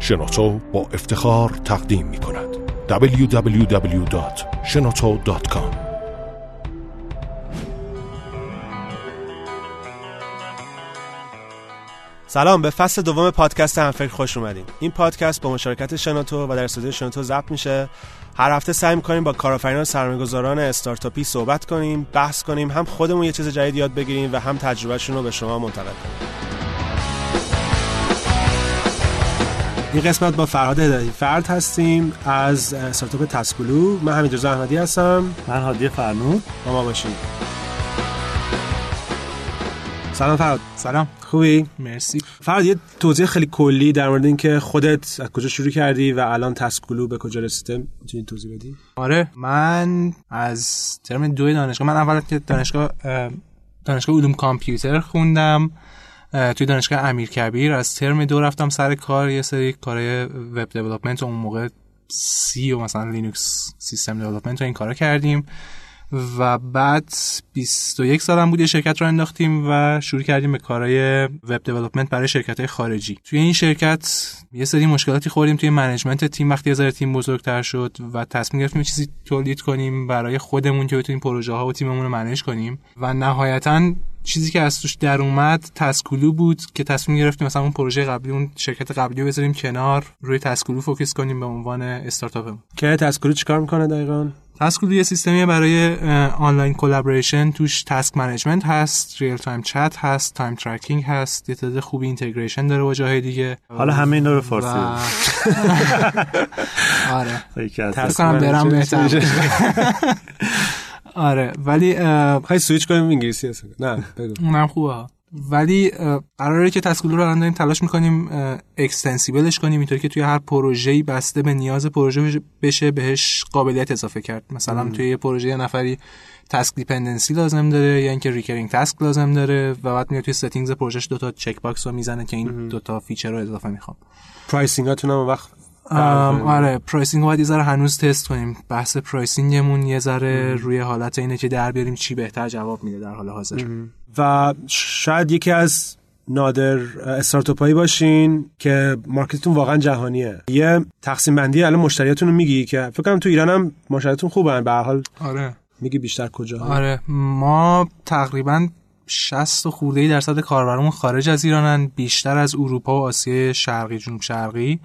شنوتو با افتخار تقدیم می کند. www.shenoto.com سلام به فصل دوم پادکست همفکر خوش اومدین این پادکست با مشارکت شنوتو و در استودیو شنوتو ضبط میشه. هر هفته سعی می‌کنیم با کارآفرینان سرمایه‌گذاران استارتاپی صحبت کنیم بحث کنیم هم خودمون یه چیز جدید یاد بگیریم و هم تجربهشون رو به شما منتقل کنیم. این قسمت با فرهاد هدایتی فرد هستیم از استارتاپ تسکولو من همین احمدی هستم. من هادی فرنود با ما باشیم سلام فراد سلام. خوبی؟ مرسی. فراد یه توضیح خیلی کلی در مورد اینکه خودت از کجا شروع کردی و الان تسکولو به کجا رسیده؟ می‌تونی توضیح بدی؟ آره من از ترم دو دانشگاه من اول که دانشگاه دانشگاه علوم کامپیوتر خوندم. توی دانشگاه امیرکبیر از ترم دو رفتم سر کار یه سری کارهای web development اون موقع C و مثلا Linux system development و این کارا کردیم. و بعد 21 سالم بود یه شرکت راه انداختیم و شروع کردیم به کارهای web development برای شرکت های خارجی. توی این شرکت یه سری مشکلاتی خوردیم توی management تیم وقتی از تیم بزرگتر شد و تصمیم گرفتیم چیزی تولید کنیم برای خودمون که بتونیم پروژه ها و تیممون رو manage کنیم. و نهایتا چیزی که از توش در اومد Taskulu بود که تصمیم گرفتیم مثلا اون پروژه قبلی اون شرکت قبلی رو بذاریم کنار روی Taskulu focus کنیم به عنوان استارتاپمون. که Taskulu چیکار می‌کنه دقیقاً؟ Taskulu یه سیستمی برای آنلاین collaboration توش task management هست real-time chat هست time tracking هست یه تعداد خوبی integration داره با جاهای دیگه. حالا همه اینا رو فارسی. آره. تسک برم بهتر. آره ولی خیلی سویچ کنیم انگلیسی هست نه بگو. اونم خوبه. ولی قراره که Taskulu رو الان داریم تلاش می‌کنیم extensible ش کنیم اینطوری که توی هر پروژه‌ای بسته به نیاز پروژه بشه بهش قابلیت اضافه کرد. مثلا توی یه پروژه یه نفری task dependency لازم داره یا اینکه recurring task لازم داره و بعد میاد توی settings پروژهش دو تا checkbox رو می‌زنه که این دو تا feature رو اضافه می‌خوام. pricing اتون هم وقت آره pricing باید یه ذره هنوز تست کنیم. بحث pricing مون یه ذره روی حالت اینه که در بیاریم چی بهتر جواب میده در حال حاضر. و شاید یکی از نادر استارتاپ باشین که مارکتتون واقعا جهانیه. یه تقسیم بندی الان مشتریاتون رو میگی که فکر کنم تو ایران هم مشتریاتون خوبن. به حال آره. میگی بیشتر کجا؟ آره. ما تقریبا 60 خورده درصد کاربرمون خارج از ایرانن بیشتر از اروپا و آسیای شرقی جنوب شرقی.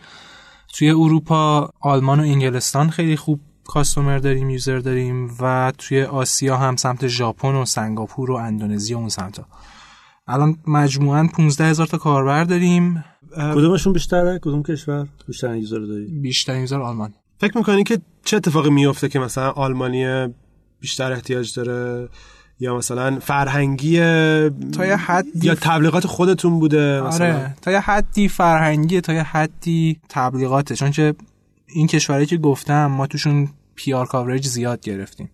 توی اروپا آلمان و انگلستان خیلی خوب کاستومر داریم یوزر داریم و توی آسیا هم سمت ژاپن و سنگاپور و اندونزی و اون سمتا. الان مجموعا 15 هزار تا کاربر داریم. کدومشون بیشتره؟ کدوم کشور؟ بیشتر user داری؟ بیشتر user آلمان. فکر می‌کنی که چه اتفاقی میفته که مثلا آلمانی بیشتر احتیاج داره؟ یا مثلا فرهنگی تا یه حدی یا تبلیغات خودتون بوده مثلا؟ آره تا یه حدی فرهنگی تا یه حدی تبلیغاته. چون که این کشورهایی که گفتم ما توشون PR coverage زیاد گرفتیم.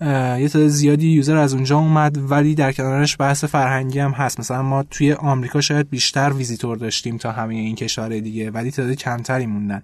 یه تعداد زیادی user از اونجا اومد ولی در کنارش بحث فرهنگی هم هست. مثلا ما توی آمریکا شاید بیشتر ویزیتور داشتیم تا همه این کشورهای دیگه ولی تعداد کمتری موندن.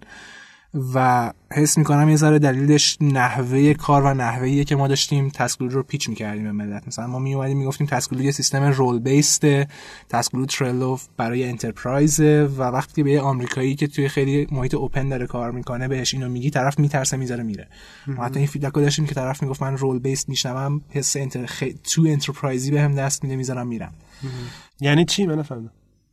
و حس می‌کنم یه ذره دلیلش نحوه کار و نحوهیه که ما داشتیم. Taskulu رو pitch می‌کردیم به ملت مثلا ما میومدیم می‌گفتیم Taskulu یه سیستم role-based ه Taskulu Trello برای enterprise و وقتی به یه آمریکایی که توی خیلی محیط open داره کار می‌کنه بهش اینو میگی طرف میترسه می‌ذاره میره. ما حتی این feedback داشتیم که طرف می‌گفت من role-based میشنوم حس enter. تو enterprise ی بهم دست میده می‌ذارم میرم. یعنی چی؟ من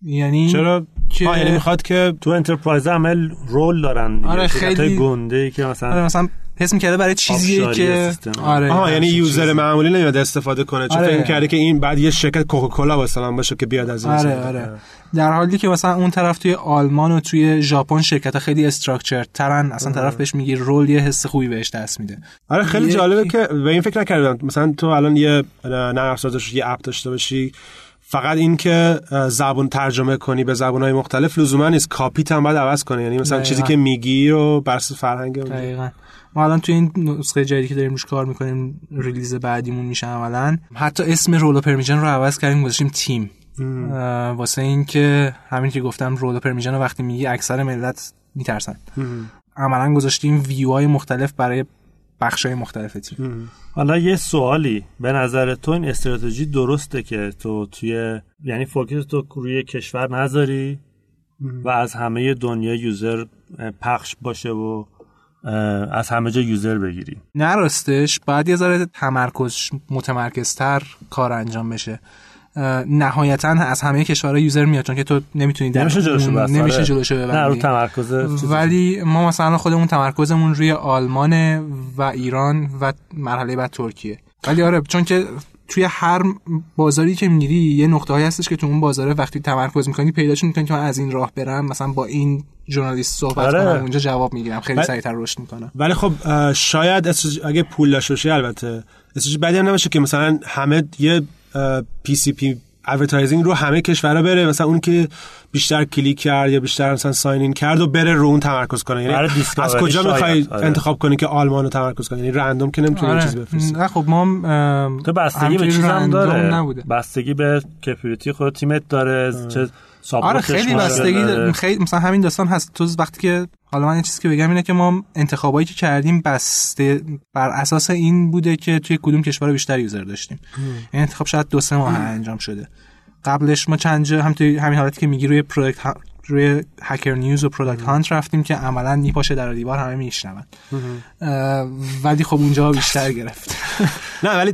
یعنی چرا؟ که یعنی می‌خواد که تو enterprise عمل role دارن آره خیلی گنده ای که مثلا آره مثلا حس می‌کرده برای چیزیه که آره آها یعنی user معمولی نمیاد استفاده کنه چون آره. فکر کرده که این بعد یه شرکت کوکاکولا مثلا باشه که بیاد از این آره آره. در حالی که مثلا اون طرف توی آلمان و توی ژاپن شرکت خیلی structured ترن اصلا طرف بهش میگی role یه حس خوبی بهش دست میده. آره خیلی جالبه که به این فکر نکردم. مثلا تو الان یه نرم افزار یه app داشته باشی فقط این که زبون ترجمه کنی به های مختلف لزوما نیست. کاپیت هم باید عوض کنی. یعنی مثلا چیزی که میگی رو بر فرهنگ دقیقاً. ما الان تو این نسخه جدیدی که داریم روش کار می‌کنیم release بعدیمون میشه عملا حتی اسم role permission رو عوض کردیم گذاشتیم تیم. واسه این که همین که گفتم role permission رو وقتی میگی اکثر ملت میترسن. عملا گذاشتیم ویو های مختلف برای بخش های مختلف تیم. حالا یه سوالی به نظر تو این استراتژی درسته که تو توی یعنی focus تو روی کشور نذاری؟ و از همه دنیا user پخش باشه و از همه جا user بگیری. نه راستش باید یه ذره تمرکز متمرکزتر کار انجام بشه. نهایتا از همه کشورها user میاد چون که تو نمی‌تونی نمیشه جلوشو بس نمیشه آره. جلوشو ببندی نه رو تمرکز ولی ما مثلا خودمون تمرکزمون روی آلمان و ایران و مرحله بعد ترکیه. ولی آره چون که توی هر بازاری که میری یه نقطه هایی هستش که تو اون بازاره وقتی تمرکز می‌کنی پیداشون می‌کنی که من از این راه برم. مثلا با این journalist صحبت آره. کنم اونجا جواب می‌گیرم. خیلی بعد- سریعتر رشد می‌کنم. ولی خب شاید اگه پول داشته باشه البته. استراتژی بدی هم نباشه که مثلا همه یه PPC advertising رو همه کشورها بره. مثلا اون که بیشتر کلیک کرد یا بیشتر مثلا sign in کرد و بره رو اون تمرکز کنه. یعنی discovery از کجا. می‌خوای آره. انتخاب کنی که آلمان رو تمرکز کنی؟ یعنی random که نمی‌تونی آره. بفرستی. نه خب ما تو بستگی به چیز random داره. نبوده. بستگی به capability خود تیمت داره. چه آره خیلی بستگی داره. خیلی مثلا همین داستان هست. تو وقتی که حالا من یه چیزی که بگم اینه که ما انتخابایی که کردیم بسته بر اساس این بوده که توی کدوم کشور بیشتر user داشتیم. این انتخاب شاید دو سه ماه انجام شده. قبلش ما چند جا هم توی همین حالتی که میگی روی ها- روی Hacker News و Product Hunt رفتیم که عملا میپاشه در دیوار همه میشنون. ولی خب اونجا بیشتر گرفت. نه ولی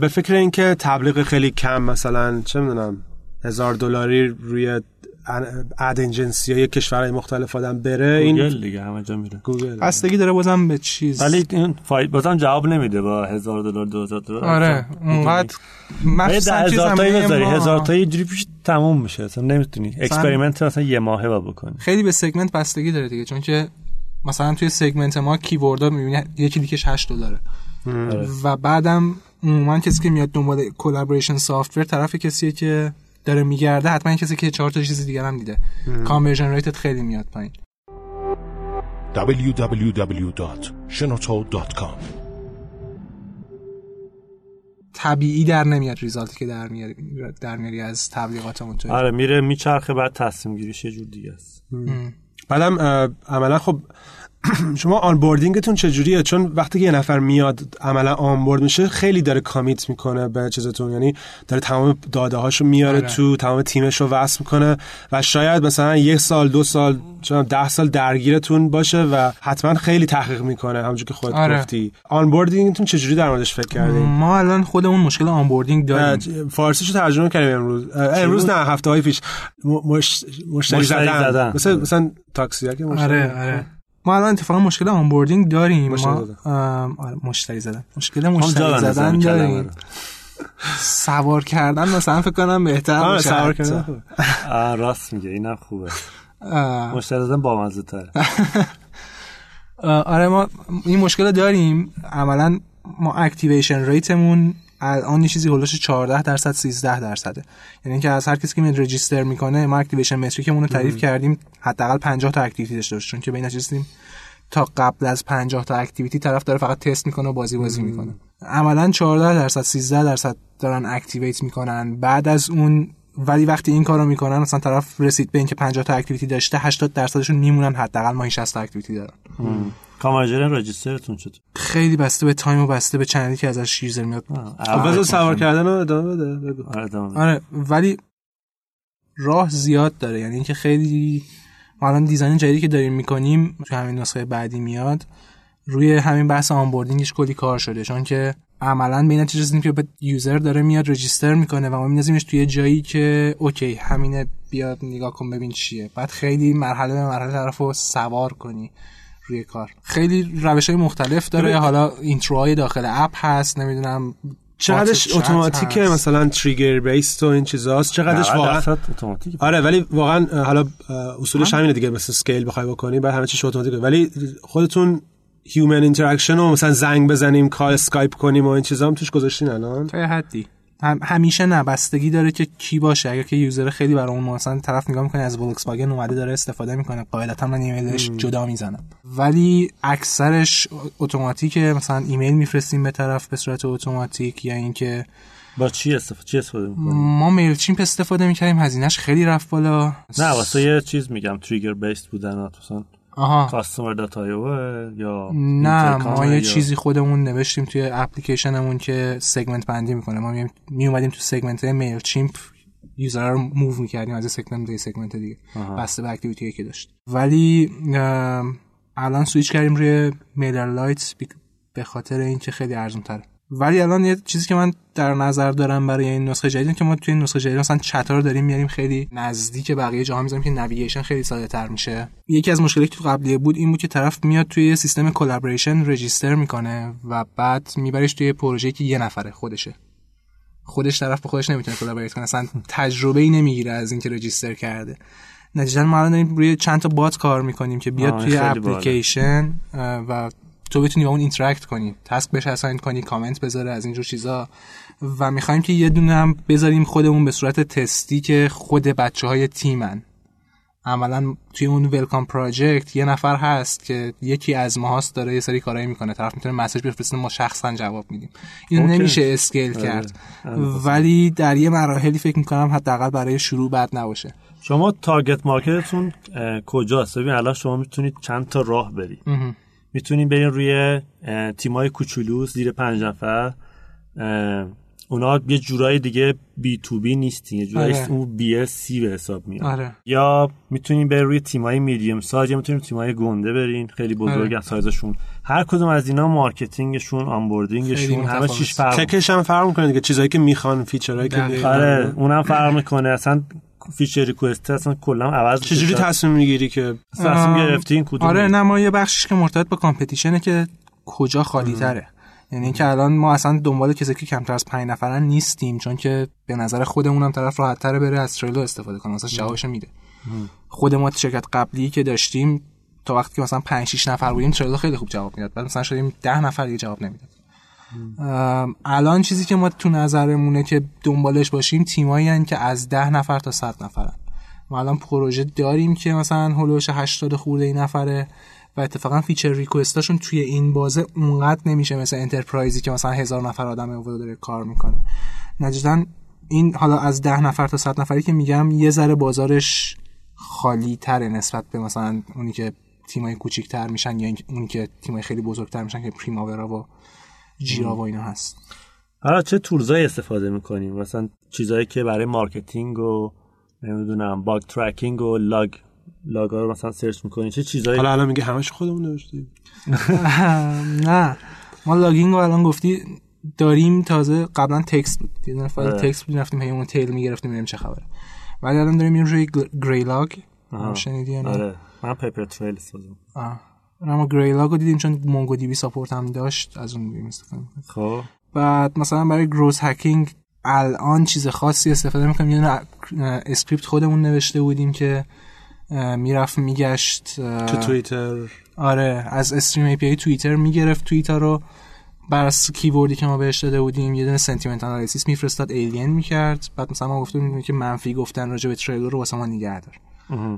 به فکر اینکه تبلیغ خیلی کم مثلا چه می‌دونم. هزار دلاری روی ad agency های کشورهای مختلف آدم بره این گوگل دیگه همه جا میره. گوگل. بستگی داره بازم به چیز. ولی این فاید بازم جواب نمیده با هزار دلار دو هزار دلار. آره اونقدر مخصوصا توی هزار تایی بذاری. هزار تایی جوری پیش تموم میشه اصلا نمی‌تونی. experiment مثلا یه ماهه با بکنی. خیلی به segment بستگی داره دیگه چون که مثلا توی segment ما keyword ا می‌بینی یکی دیگهش 8 دلاره. آره. و بعدم عموما کسی که میاد دنبال collaboration software طرف کسیه که داره میگرده حتما این کسی که چهار تا چیز دیگر هم دیده. conversion rate ت خیلی میاد پایین. www.shenoto.com طبیعی در نمیاد result ی که در میاری در میاری از تبلیغاتمون توی آره میره میچرخه بعد تصمیم گیریش یه جور دیگه است. بعدم عملا خب شما onboarding تون چجوریه؟ چون وقتی که یه نفر میاد عملا onboard میشه خیلی داره commit می‌کنه به چیزتون. یعنی داره تمام داده هاشو میاره آره. تو تمام تیمش رو وصل می‌کنه و شاید مثلا یک سال دو سال چون ده سال درگیرتون باشه و حتما خیلی تحقیق می‌کنه همونجور که خودت آره. گفتی. onboarding تون چجوری در موردش فکر کردین؟ ما الان خودمون مشکل onboarding داریم. فارسیشو ترجمه کردیم امروز. امروز نه هفته های پیش مش... مشتری مشتری زدن, زدن. مثل مثلا تاکسی که مشتری آره آره. ما الان اتفاقا مشکل onboarding داریم. مشتری ما آره مشتری زدن. مشکل مشتری زدن داریم. سوار کردن مثلا فکر کنم بهتر آره سوار. کردن راست میگه اینم خوبه. مشتری زدن با مزه تره آره ما این مشکل رو داریم. عملا ما activation rate مون الان یه چیزی حول و حوش 14 درصد 13 درصده. یعنی اینکه از هر کسی که میاد register می‌کنه ما activation metric مون رو تعریف کردیم حداقل 50 تا activity داشته باشه چون که این نتیجه تا قبل از 50 تا activity طرف داره فقط تست می‌کنه و بازی بازی می‌کنه. عملا 14 درصد 13 درصد دارن activate می‌کنن. بعد از اون ولی وقتی این کارو می‌کنن مثلا طرف رسید به اینکه 50 تا activity داشته 80 درصدشون میمونن حداقل ماهی 60 تا activity دارن. کاماجرن register تون چطور خیلی بسته به time و بسته به channel ی که ازش user میاد. خب بذار سوار کردن رو ادامه بده بگو. آره. آره ولی راه زیاد داره. یعنی اینکه خیلی ما الان design جدیدی که داریم می‌کنیم تو همین نسخه بعدی میاد روی همین بحث onboarding ش کلی کار شده. چون که عملا به این نتیجه رسیدیم که به user داره میاد register می‌کنه و ما میندازیمش توی جایی که okay همینه بیاد نگاه کن ببین چیه. بعد خیلی مرحله به مرحله طرف رو سوار کنی. روی کار. خیلی روش های مختلف داره. حالا intro های داخل app هست نمی‌دونم چقدرش اتوماتیکه. مثلا trigger based و این چیزاست چقدرش 90 واقعا اتوماتیک آره ولی واقعا حالا اصولش همینه دیگه مثل scale بخوای بکنی بعد همه چیش اتوماتیکه. ولی خودتون human interaction و مثلا زنگ بزنیم call اسکایپ کنیم و این چیزا هم توش گذاشتین الان؟ تا حدی. هم همیشه نه بستگی داره که کی باشه. اگر که user خیلی برای اون مثلا طرف نگاه می‌کنه از Volkswagen اومده داره استفاده می‌کنه. قاعدتا من ایمیلش جدا می‌زنم. ولی اکثرش اتوماتیکه مثلا ایمیل میفرستیم به طرف به صورت اتوماتیک یا اینکه با چی استفاده چی استفاده می‌کنی ما Mailchimp استفاده می‌کردیم هزینهش خیلی رفت بالا. نه واسه یه چیز میگم trigger based بودن مثلا آها. Customer.io یا نه ما یه یا- چیزی خودمون نوشتیم توی اپلیکیشنمون که segment بندی می‌کنه. ما می اومدیم تو segment Mailchimp user رو move می‌کردیم از segment به segment دیگه. بسته به activity که داشت. ولی الان سویچ کردیم روی MailerLite به خاطر اینکه خیلی ارزون تره ولی الان یه چیزی که من در نظر دارم برای این نسخه جدید که ما توی این نسخه جدید مثلا چتا رو داریم میاریم خیلی نزدیک بقیه جاها می‌ذاریم که navigation خیلی ساده تر میشه. یکی از مشکلاتی که تو قبلی بود این بود که طرف میاد توی سیستم collaboration register می‌کنه و بعد میبرش توی پروژه که یه نفره خودشه. خودش طرف به خودش نمی‌تونه collaborate کنه. اصلا تجربه ای نمی‌گیره از اینکه register کرده. نتیجتا ما الان داریم روی چند تا bot کار می‌کنیم که بیاد توی اپلیکیشن و تو بتونی با اون interact کنی. task بهش assign کنی کامنت بذاره از اینجور چیزا. و می‌خوایم که یه دونه هم بذاریم خودمون به صورت تستی که خود بچه های تیمن. عملا توی اون welcome project یه نفر هست که یکی از ماهاست داره یه سری کارایی می‌کنه. طرف می‌تونه message بفرسته ما شخصا جواب میدیم. اینو نمیشه scale کرد. ولی در یه مراحلی فکر می‌کنم حداقل برای شروع بد نباشه. شما target market تون کجاست؟ ببین الان شما می‌تونید چند تا راه برید. می‌تونیم بریم روی تیمای کوچولو زیر پنج نفر اونا یه جورای دیگه B2B نیستین یه جورایی آره. اون B2C به حساب میاد آره. یا می‌تونیم بریم روی تیمای medium size یا می‌تونیم تیمای گنده برین خیلی بزرگ آره. سایزشون هر کدوم از اینا marketing شون onboarding شون همه چیش فرق tech ش هم فرق می‌کنه دیگه چیزایی که می‌خوان feature ایی که آره اونم فرق می‌کنه اصلا feature request اصلا کلا عوض چجوری تصمیم می‌گیری که تصمیم گرفتی این کدوم آره نه ما یه بخشش که مرتبط با competition ه که کجا خالی تره یعنی اینکه الان ما اصلا دنبال کسی که کمتر از 5 نفرن نیستیم چون که به نظر خودمون هم طرف راحت تره بره از Trello استفاده کنه مثلا جوابشو میده. خود ما شرکت قبلی که داشتیم تا وقتی که مثلا 5 6 نفر بودیم Trello خیلی خوب جواب می‌داد. بعد مثلا شدیم 10 نفر دیگه جواب نمی‌داد. الان چیزی که ما تو نظرمونه که دنبالش باشیم تیمایی که از ده نفر تا 100 نفرن. ما الان پروژه داریم که مثلا حول و حوش 80 خورده‌ای نفره و اتفاقا feature request اشون توی این بازه اونقدر نمیشه مثل enterprise ی که مثلا هزار نفر آدم داره کار می‌کنه. نجدن این حالا از ده نفر تا 100 نفری که میگم یه ذره بازارش خالی تره نسبت به مثلا اونی که تیمای کوچیک‌تر میشن یا اونی که تیمای خیلی بزرگتر میشن که Primavera و Jira و اینا هست. حالا چه tools ایی استفاده می‌کنیم؟ مثلا چیزایی که برای marketing و نمی‌دونم bug tracking و log log ا رو مثلا سرچ می‌کنی. چه چیزایی؟ حالا الان میگه همش خودمون نوشتیم نه. ما logging رو الان گفتی داریم تازه قبلا text بود. یه دونه فایل text بود رفتیم همون tail می‌گرفتیم ببینیم چه خبره. ولی الان داریم میریم روی Graylog. شنیدی آره. من Papertrail سازم. ما Graylog رو دیدیم چون MongoDB support هم داشت از اون میریم استفاده خب. بعد مثلا برای growth hacking الان چیز خاصی استفاده می‌کنیم. یه script خودمون نوشته بودیم که می‌رفت میگشت تو توییتر. آره از stream API توییتر می‌گرفت. توییتر رو بر keyword ی که ما بهش داده بودیم یه دونه sentiment analysis میفرستاد ایلین می‌کرد. بعد مثلا ما گفتیم که منفی گفتن راجع به Trello رو واسه ما نگه دار.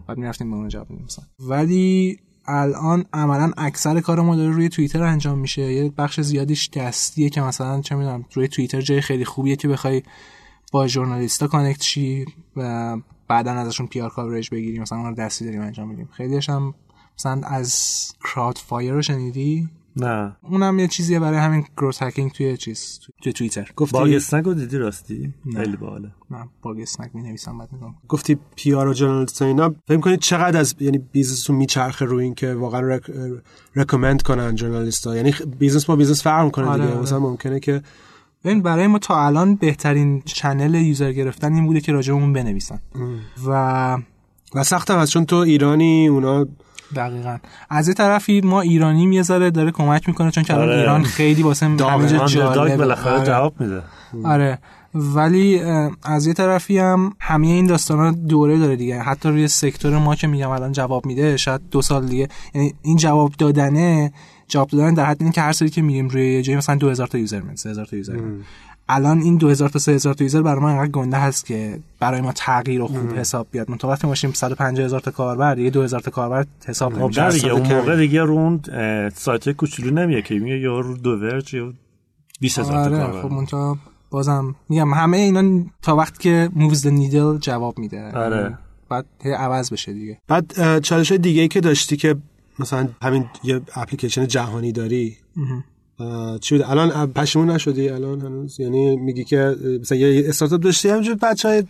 بعد می‌رفتیم به اون جواب میدیم مثلا. ولی الان عملا اکثر کار ما داره روی توییتر انجام میشه. یه بخش زیادیش دستیه که مثلا چه می‌دونم روی توییتر جای خیلی خوبیه که بخوای با journalist ا connect شی و بعدا ازشون PR coverage بگیریم مثلا اون رو دستی داریم انجام میدیم. خیلیش هم مثلا از Crowdfire رو شنیدی؟ نه. اونم یه چیزیه برای همین growth hacking توی چیز توی توییتر. گفتی Bugsnag رو دیدی راستی؟ خیلی باحاله. نه Bugsnag می نویسم بعد میگم. گفتی PR و journalist اینا فکر کنید چقدر از یعنی business تون میچرخه روی این که واقعا rec... recommend کنن journalist ا یعنی business با business فرق کنه آره دیگه. آره. مثلا ممکنه که ببین برای ما تا الان بهترین چنل یوزر گرفتن این بوده که راجبمون بنویسن. و و سخت هم چون تو ایرانی اونا دقیقا. از یه طرفی ما ایرانیم یه ذره داره کمک می‌کنه چون که الان آره. ایران خیلی واسه همه جا جالبه. بالاخره آره. جواب میده. آره. ولی از یه طرفی هم همه این داستانا دوره داره دیگه. حتی روی سکتور ما که میگم الان جواب میده شاید دو سال دیگه. یعنی این جواب دادنه جواب دادن در حد این که هر سری که میریم روی یه جایی مثلا 2000 تا یوزر من 3000 تا یوزر. الان این 2000 تا 3000 تا یوزر برای ما انقدر گنده هست که برای ما تغییر و خوب حساب بیاد. من تو وقتی باشیم 150000 هزار تا کاربر دیگه 2000 تا کاربر حساب نمیشه دیگه اون. موقع دیگه رو اون اه، سایت کوچولو نمیه که میگه یا رو دو ورج یا 20000 تا آره کاربر. خب منتها بازم میگم همه اینا تا وقتی که مووز نیدل جواب میده. آره. بعد هی عوض بشه دیگه. بعد چالش دیگه ای که داشتی که مثلا همین یه اپلیکیشن جهانی داری چی بود الان پشیمون نشدی؟ الان هنوز؟ یعنی میگی که مثلا یه استارتاپ داشتی؟ همینجور بچهای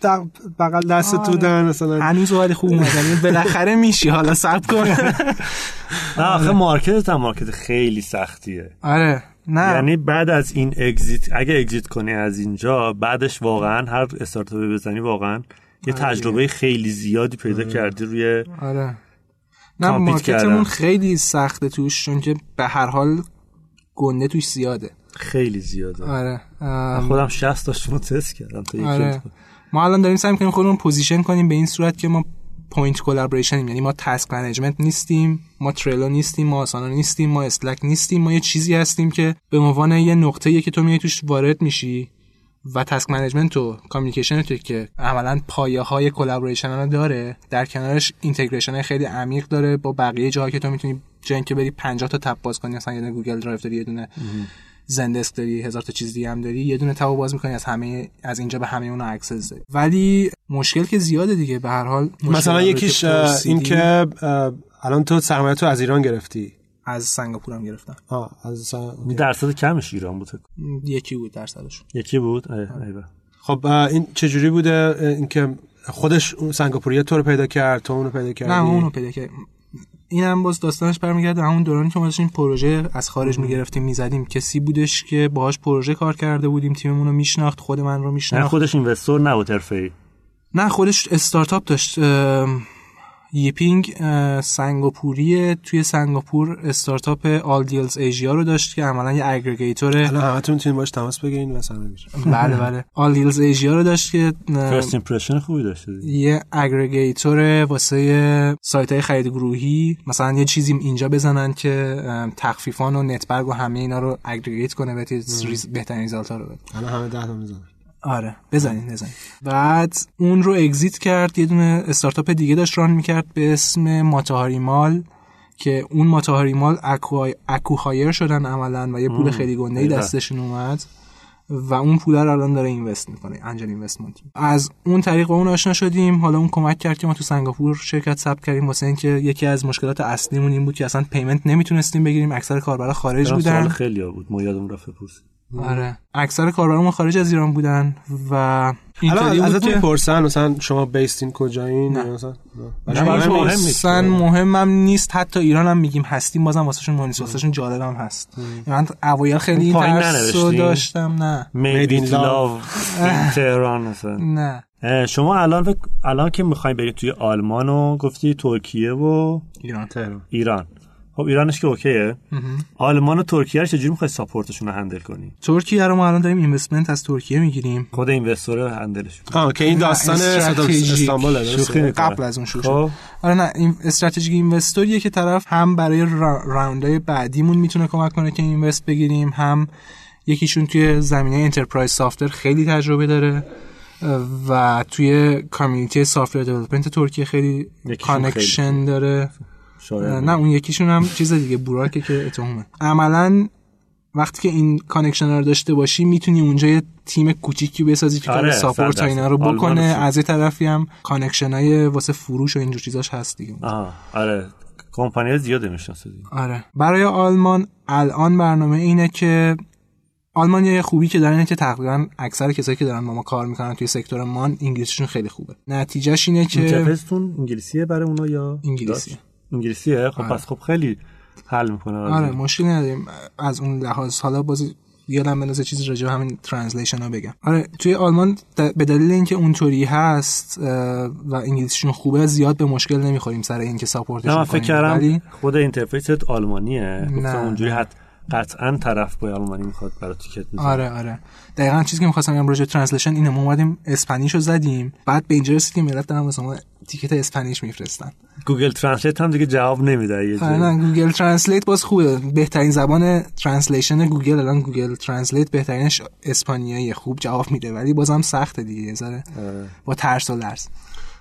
بغل دست تو آره. بودن مثلا. هنوز ولی خوب اومدن بالاخره میشی. حالا صبر کن. نه آخه market هم market خیلی سختیه. آره. نه. یعنی بعد از این exit اگه exit کنی از اینجا بعدش واقعا هر استارتاپی بزنی واقعا یه آره تجربه خیلی زیادی پیدا کردی روی آره. نه market مون کردن. خیلی سخته توش چون که به هر حال گنده توش زیاده. خیلی زیاده. آره ام، خودم 60 تاشون تست کردم تا یکی آره. ما الان داریم سعی می‌کنیم خودمون position کنیم به این صورت که ما point collaboration یم. یعنی ما task management نیستیم ما Trello نیستیم ما Asana نیستیم ما Slack نیستیم ما یه چیزی هستیم که به عنوان یه نقطه‌ایه که تو میای توش وارد میشی. و task management و communication تو که عملا پایه های collaboration رو داره در کنارش integration خیلی عمیق داره. با بقیه جاها که تو می‌تونی جای اینکه بری 50 تا tab باز کنی مثلا یه دونه Google Drive داری یه دونه Zendesk داری هزار تا چیز دیگه هم داری یه دونه tab و باز می‌کنی از همه از اینجا به همه اونها access داری. ولی مشکل که زیاده دیگه به هر حال مثلا یکیش که این که الان تو سرمایه تو از ایران گرفتی. از سنگاپور هم گرفتم. آه از سن- این درصد کمش ایران بود. یکی بود درصدش یکی بود؟ ای- ایوه. خب این چجوری بوده؟ اینکه خودش اون سنگاپوری تو رو پیدا کرد تو اونو پیدا کردی؟ نه اونو پیدا کرد. اینم باز داستانش برمیگرده همون دورانی که ما داشتیم پروژه از خارج می‌گرفتیم می‌زدیم. کسی بودش که باهاش پروژه کار کرده بودیم تیممون رو میشناخت خود من رو نه میشناخت. خودش اینوستور نبود حرفه‌ای. نه خودش استارتاپ داشت. یپینگ سنگاپوری توی سنگاپور startup All Deals Asia رو داشت که عملا یه aggregator الان همتون می‌تونین باش تماس بگیرین و میشه بله بله. All Deals Asia رو داشت که first impression خوبی دیگه. یه aggregator واسه سایت های خرید گروهی مثلا یه چیزی اینجا بزنن که تخفیفان و نت‌برگ و همه اینا رو aggregate کنه res- بهترین result ها رو بده. الان همه ده تا می‌زنن. آره بزنین بزنین. بعد اون رو exit کرد یه دونه استارتاپ دیگه داشت run می‌کرد به اسم Matahari Mall که اون Matahari Mall acqui, acqui-hire شدن عملا و یه پول خیلی گنده. دستشون اومد و اون پول رو الان داره invest می‌کنه angel investment. از اون طریق با اون آشنا شدیم حالا اون کمک کرد که ما تو سنگاپور شرکت ثبت کردیم واسه اینکه یکی از مشکلات اصلیمون این بود که اصلا payment نمی‌تونستیم بگیریم اکثر کاربرا خارج بودن. خیلی ها بود؟ ما یادم رفت بپرسیم آره. اکثر کاربرامون خارج از ایران بودن و اینطوری بود ازتون که می‌پرسن مثلا شما بیستین کجایین؟ مثلا مهم نیست. اصلا مهمم نیست. حتی ایران هم میگیم هستیم بازم واسهشون مهم نیست. واسهشون جالبم هست. من اوایل خیلی این ترس؟ داشتم. نه. Love. in تهران مثلا. نه. شما الان الان که می‌خوایم برید توی آلمان و گفتی ترکیه و ایران تهران. ایران. خب ایرانش که OK ه آلمان و ترکیه رو چجوری می‌خوای support شون رو handle کنی ترکیه رو ما الان داریم investment از ترکیه می‌گیریم خود investor رو handle ش. آه که این داستان. استانبول. قبل از اون شروع شد. خب آره نه این strategic investor یه که طرف هم برای rou- round های بعدیمون می‌تونه کمک کنه که invest بگیریم هم یکیشون توی زمینه enterprise software خیلی تجربه داره و توی community software development ترکیه خیلی کانکشن داره شاید نه اون یکیشون هم چیز دیگه براکه که اتهامه. عملا وقتی که این کانکشن رو داشته باشی می‌تونی اونجا یه تیم کوچیکی بسازی که کار آره، ساپورت صد و اینا رو. بکنه. از یه طرفی هم کانکشن های واسه فروش و اینجور چیزاش هست دیگه. آره. کمپانی زیاده می‌شناسه دیگه. آره. برای آلمان الان برنامه اینه که آلمان یه خوبی که داره اینه که تقریبا اکثر کسایی که دارن با ما کار می‌کنن توی سکتور مان انگلیسیشون خیلی خوبه. نتیجهش اینه که انگلیسیه برای اونا یا انگلیسیه. انگلیسیه خب آره. پس خب خیلی حل می‌کنه آره مشکلی نداریم از اون لحاظ حالا بازی یادم بندازه چیزی راجع به همین translation ها بگم آره توی آلمان به دلیل اینکه اونطوری هست و انگلیسیشون خوبه زیاد به مشکل نمی‌خوریم سر اینکه support ش می‌کنیم. فکر کردم ولی خود interface ت آلمانیه نه، گفتم اونجوری نه. حت قطعا طرف با آلمانی می‌خواد برای ticket بزنه آره آره. دقیقا چیزی که می‌خواستم بگم راجع translation اینه ما اومدیم Spanish رو زدیم بعد به اینجا رسیدیم ملت دارن واسه ما ticket Spanish میفرستن. Google Translate هم دیگه جواب نمیده یه آره. نه Google Translate باز خوبه. بهترین زبان translation Google الان Google Translate بهترینش اسپانیایی خوب جواب میده ولی بازم سخته دیگه ذره آره. با ترس و لرز.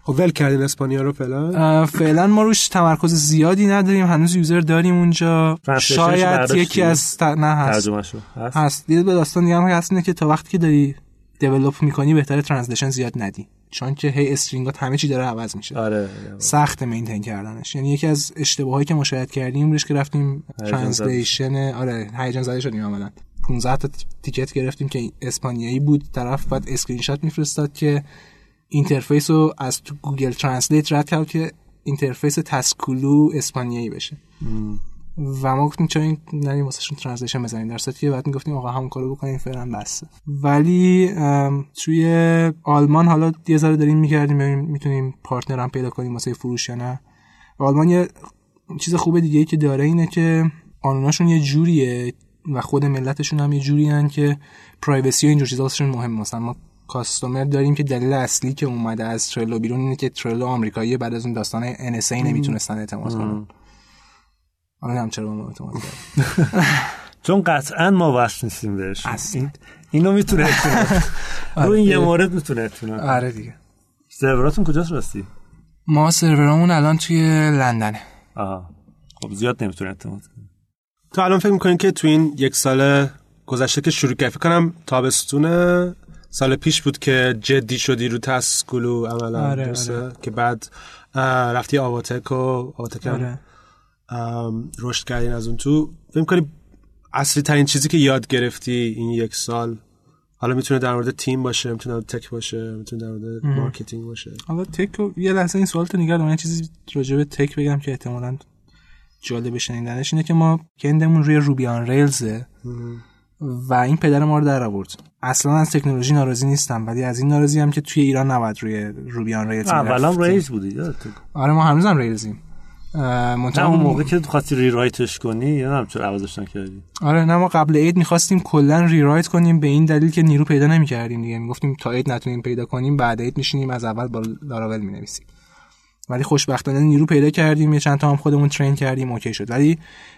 خب ول کردین اسپانیا رو فعلا؟ فعلا ما روش تمرکز زیادی نداریم. هنوز user داریم اونجا. شاید؟ یکی از ت... نه هست. هست؟ هست. به داستان دیگه هم هست اینه که تا وقتی که داری develop می‌کنی بهتره translation زیاد ندی. چون که هی string ات همه چی داره عوض میشه. آره سخت maintain کردنش. یعنی یکی از اشتباهایی که مشاهده کردیم روش که رفتیم translation آره هیجان زده شدیم عملا 15 تا ticket گرفتیم که اسپانیایی بود. طرف بعد اسکرین شات میفرستاد که interface رو از تو Google Translate رد کرد که interface Taskulu اسپانیایی بشه. و ما گفتیم چرا این نریم واسهشون translation بزنیم؟ در صورتی که بعد می‌گفتیم آقا همون کارو بکنیم فعلا بس ولی توی آلمان حالا یه ذره داریم میگردیم ببینیم می‌تونیم پارتنر هم پیدا کنیم واسه فروش یا نه. آلمان یه چیز خوب دیگه ای که داره اینه که قانوناشون یه جوریه و خود ملتشون هم یه جوری که پرایوسی و اینجور چیزا مهم مثلا ما کاستومر داریم که دلیل اصلی که اومده از ترلو بیرون اینه که ترلو آمریکایی بعد از اون داستان NSA نمی‌تونستن اعتماد کنن. حالا هم چرا ما اعتماد چون قطعا ما وصل نیستیم بهش. این اینو می‌تونه اعتماد رو این یه مورد می‌تونه اعتماد آره دیگه. سروراتون کجاست راستی؟ ما سرورامون الان توی لندنه. آها. خب زیاد نمی‌تونه اعتماد کنه. تو الان فکر می‌کنین که تو این یک سال گذشته که شروع کرد فکر کنم تابستون سال پیش بود که جدی شدی رو تسکولو عملا آره، آره. که بعد رفتی آواتک و آواتک آره. رشد کردین از اون تو. فکر کنی اصلی ترین چیزی که یاد گرفتی این یک سال؟ حالا می‌تونه در مورد تیم باشه می‌تونه در tech باشه می‌تونه در مورد marketing باشه. حالا tech رو یه لحظه این سوال تو نگاه دارم چیزی راجع به tech بگم که احتمالاً جالب شنیدنش اینه که ما کدمون روی Ruby on Rails ه و این پدر ما رو در آورد. اصلا از تکنولوژی ناراضی نیستم ولی از این ناراضی هم که توی ایران نباید روی Ruby on Rails اولا Rails بودی آره ما هنوزم Rails یم منتها اون موقع که خواستی rewrite ش کنی یادم چرا عوضش نکردی. آره نه ما قبل عید می‌خواستیم کلا rewrite کنیم به این دلیل که نیرو پیدا نمی‌کردیم دیگه. می‌گفتیم تا عید نتونیم پیدا کنیم بعد عید میشینیم از اول با لاراول می‌نویسیم. ولی خوشبختانه نیرو پیدا کردیم یه چند تا هم خودمون train کردیم OK شد. ولی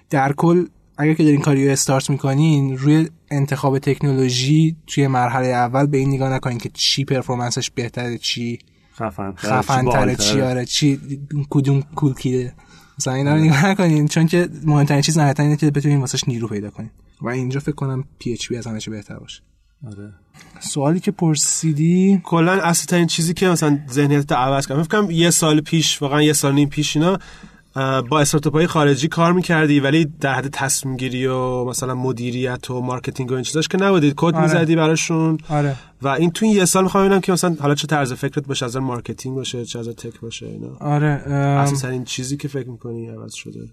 در کل اگر که دارین کاری رو استارت می‌کنین روی انتخاب تکنولوژی توی مرحله اول به این نگاه نکنین که چی performance ش بهتره چی خفن خفن تره چی آره چی کدوم cool kid ه مثلا اینا رو نگاه نکنین چون که مهمترین چیز نهایتا اینه که بتونین واسش نیرو پیدا کنین. و اینجا فکر کنم PHP از همه چی بهتر باشه. آره. سوالی که پرسیدی؟ کلا اصلی ترین چیزی که مثلا ذهنیت عوض کنم فکر کنم یه سال پیش واقعا یه سال نیم پیش اینا با استارتاپ های خارجی کار می‌کردی ولی در حد تصمیم گیری و مثلا مدیریت و marketing و این چیزاش که نبودید. کد آره. می‌زدی براشون. آره. و این تو این یه سال می‌خوام ببینم که مثلا حالا چه طرز فکرت باشه از marketing باشه چه از tech باشه اینا. آره ام، اصلی ترین چیزی که فکر می‌کنی عوض شده؟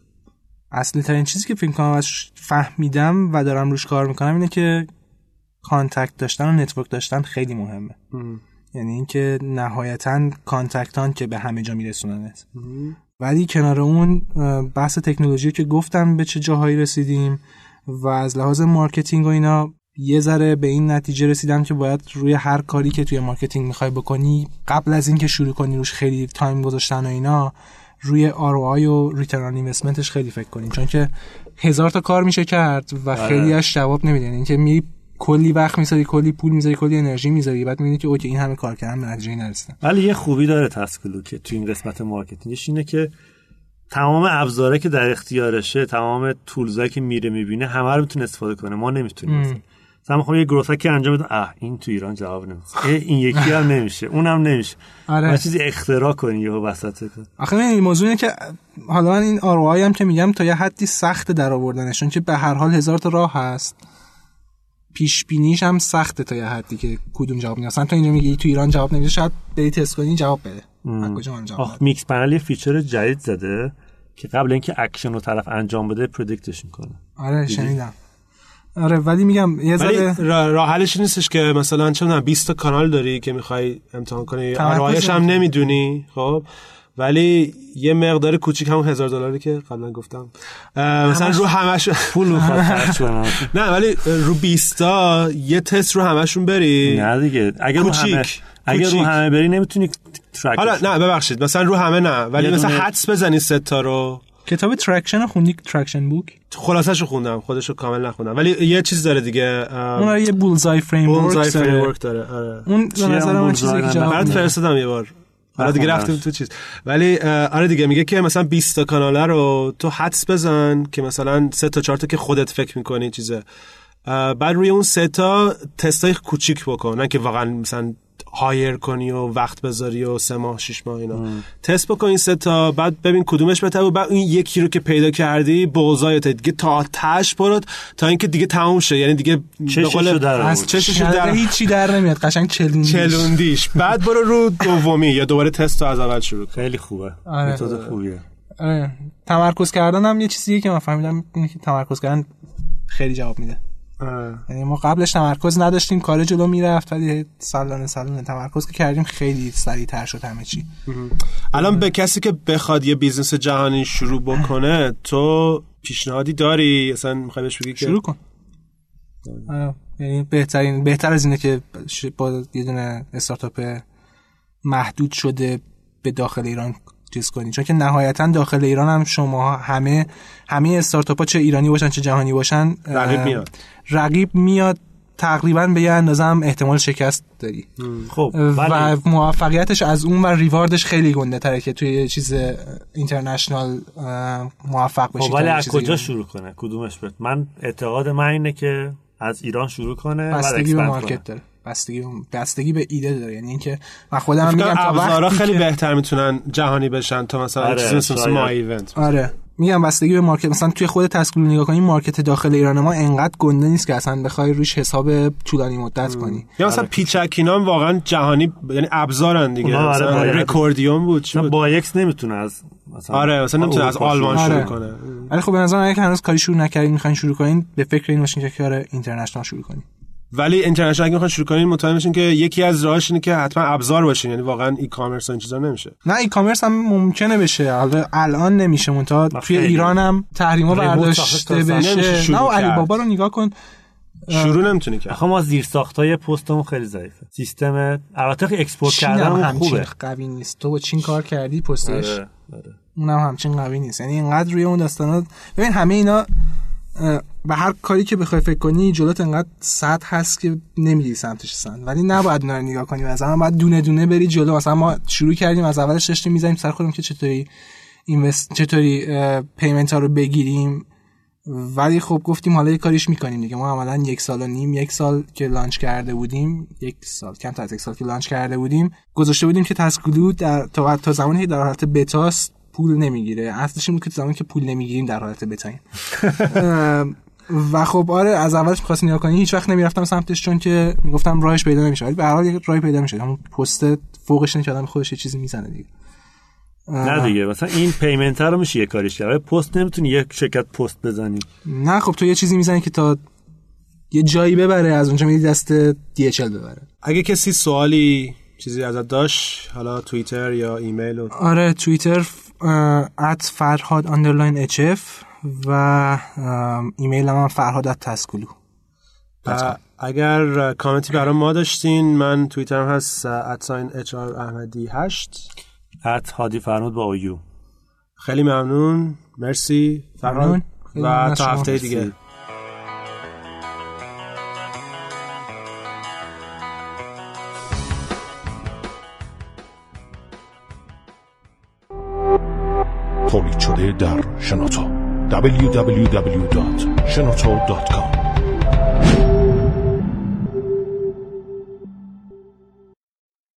اصلی ترین چیزی که فکر کنم فهمیدم و دارم روش کار می‌کنم اینه که contact داشتن و network داشتن خیلی مهمه. یعنی اینکه نهایتا contact ان که به همه جا میرسوننت. ولی کنار اون بحث تکنولوژی که گفتم به چه جاهایی رسیدیم و از لحاظ marketing و اینا یه ذره به این نتیجه رسیدم که باید روی هر کاری که توی marketing می‌خوای بکنی قبل از اینکه شروع کنی روش خیلی time گذاشتن و اینا روی ROI و return investment ش خیلی فکر کنیم چون که هزار تا کار میشه کرد و خیلی اش جواب نمیده. یعنی اینکه میری کلی وقت می‌ذاری کلی پول می‌ذاری کلی انرژی می‌ذاری بعد می‌بینی که OK این همه کار کردم به نتیجه نرسیدم ولی یه خوبی داره Taskulu که تو این قسمت marketing ش اینه که تمام ابزاره که در اختیارشه تمام تولزایی که میره می‌بینه همه رو می‌تونه استفاده کنه. ما نمی‌تونیم مثلا. مثلا می‌خوام یه که انجام بدم. اه این تو ایران جواب نمیده. این یکی هم نمیشه. اونم نمیشه. آره. چیزی اختراع کنی یهو وسط. آخه این موضوع اینه که حالا من این ROI هم که میگم تا یه حدی سخت در آوردنش چون که به هر حال هزار تا راه هست. پیش بینیش هم سخته تا یه حدی که کدوم جواب میده مثلا تو اینجا میگی تو ایران جواب نمیده شاید بری تست کنی جواب بده. از کجا من جواب؟ Mixpanel یه feature جدید زده که قبل اینکه اکشن رو طرف انجام بده predict ش می‌کنه. آره شنیدم. آره ولی میگم یه ذره را- راه حلش این نیستش که مثلا چه می‌دونم 20 تا کانال داری که می‌خوای امتحان کنی. ROI ش هم. نمی‌دونی خب؟ ولی یه مقدار کوچیک همون هزار دلاری که قبلا گفتم. مثلا رو همش پول نه ولی رو 20 تا یه تست رو همشون بری. نه دیگه اگر کوچیک. اگر رو. همه بری نمی‌تونی track حالا نه ببخشید مثلا رو همه نه ولی مثلا حدس بزنی سه تا رو. کتاب Traction خوندی؟ Traction book خلاصش رو خوندم خودش رو کامل نخوندم. ولی یه چیز داره دیگه اون یه Bullseye framework داره. framework داره آره. اون به نظر اون من چیزی که برات. فرستادم یه بار. حالا دیگه. رفتیم تو چیز. ولی آره دیگه میگه که مثلا 20 تا کاناله رو تو حدس بزن که مثلا سه تا چهار تا که خودت فکر می‌کنی چیزه. بعد روی اون سه تا تستای کوچیک بکن. نه که واقعا مثلا هایر کنی و وقت بذاری و سه ماه شش ماه اینا. تست بکن این سه تا بعد ببین کدومش بهتره و بعد این یکی رو که پیدا کردی بوزایت دیگه تا تاش برات تا اینکه دیگه تموم شه. یعنی دیگه چششو در. از چششو چشش در- هیچی در نمیاد. قشنگ چلوندیش. چلوندیش. بعد برو رو دومی یا دوباره تست رو از اول شروع خیلی خوبه. آره. متد خوبیه. آره. تمرکز کردن هم یه چیزیه که من فهمیدم اینه که تمرکز کردن خیلی جواب میده. یعنی ما قبلش تمرکز نداشتیم کار جلو می‌رفت ولی سلانه سلانه تمرکز که کردیم خیلی سریعتر شد همه چی. الان به کسی که بخواد یه business جهانی شروع بکنه تو پیشنهادی داری؟ اصلا می‌خوای بهش بگی شروع کن. یعنی بهترین بهتر از اینه که با یه دونه استارتاپ محدود شده به داخل ایران چیز کنی. چون که نهایتا داخل ایران هم شما همه همه استارتاپ ها چه ایرانی باشن چه جهانی باشن رقیب میاد. رقیب میاد تقریبا به یه اندازه هم احتمال شکست داری. خب و ولی موفقیتش از اون و ریواردش خیلی گنده تره که توی چیز اینترنشنال موفق بشی خب ولی از کجا. شروع کنه؟ کدومش بهت؟ من اعتقاد من اینه که از ایران شروع کنه بستگی به مارکت کنه. داره. بستگی به بستگی به ایده داره. یعنی اینکه من خودم میگم ابزارا وقتی خیلی که- بهتر می‌تونن جهانی بشن تا مثلا آره، چیزی مثل. ما ایوند آره. میگم بستگی به market. مثلا توی خود Taskulu نگاه کنی market داخل ایران ما انقدر گنده نیست که اصلا بخوای روش حساب طولانی مدت کنی. یا مثلا پیچکینا هم واقعا جهانی یعنی ابزارن دیگه. آره مثلا باید. Recordium بود چی مثلا بود؟ با یکس نمی‌تونه از مثلا آره مثلا نمی‌تونه از آلمان شروع شروع آره. کنه. ولی خب به نظر من که هنوز کاری شروع نکردین می‌خواین شروع کنین به فکر این باشین که کار international شروع کنین. ولی international اگه می‌خوان شروع کنین مطمئن بشین که یکی از راهاش اینه که حتما ابزار باشین یعنی واقعا e-commerce و این چیزا نمیشه. نه e-commerce هم ممکنه بشه. حالا الان نمیشه. منتها توی. ایران هم تحریما برداشته بشه. نه و علی. بابا رو نگاه کن. شروع نمی‌تونی کرد. آخه ما زیر ساختای پستمون خیلی ضعیفه. سیستم البته که export هم کردن همچین خوبه. قوی نیست. تو با چین کار کردی پستش؟ آره، آره. اونم همچین قوی نیست. یعنی اینقدر روی اون داستانا ببین همه اینا به هر کاری که بخوای فکر کنی جلوت انقدر سد هست که نمیری سمتش اصن. ولی نباید اونا رو نگاه کنی. مثلا باید دونه دونه بری جلو. مثلا ما شروع کردیم از اولش داشتیم می‌زنیم سر خودمون که چطوری اینوست چطوری payment ها رو بگیریم. ولی خب گفتیم حالا یه کاریش می‌کنیم دیگه. ما عملا یک سال و نیم یک سال که launch کرده بودیم. یک سال کم تا از یک سال که launch کرده بودیم. گذاشته بودیم که تسکلو در بتا, تا زمانی که در حالت بتاست پول نمی‌گیره. اصلش این بود که زمانی که پول نمی‌گیریم در حالت بتاییم و خب آره از اولش می‌خواستین نگاه کنی هیچ وقت نمی‌رفتم سمتش چون که می‌گفتم راهش پیدا نمیشه. ولی به هر حال یه راهی پیدا میشه همون پست فوقش که آدم خودش یه چیزی می‌زنه دیگه. نه دیگه مثلا این payment رو میشه یه کاریش کرد ولی پست نمی‌تونی یک شرکت پست بزنی. نه خب تو یه چیزی می‌زنی که تا یه جایی ببره از اونجا میدی دست DHL ببره. اگه کسی سوالی چیزی ازت داشت حالا توییتر یا ایمیل و آره توییتر at فرهاد underline و ایمیل هم فرهاد تسکولو و اگر کامنتی برای ما داشتین من توییترم هست ادساین اچ آر احمدی 8 ات هادی فرمود با اویو خیلی ممنون. مرسی فرهاد. و تا. هفته مرسی. دیگه تولید شده در شنوتو www.shenoto.com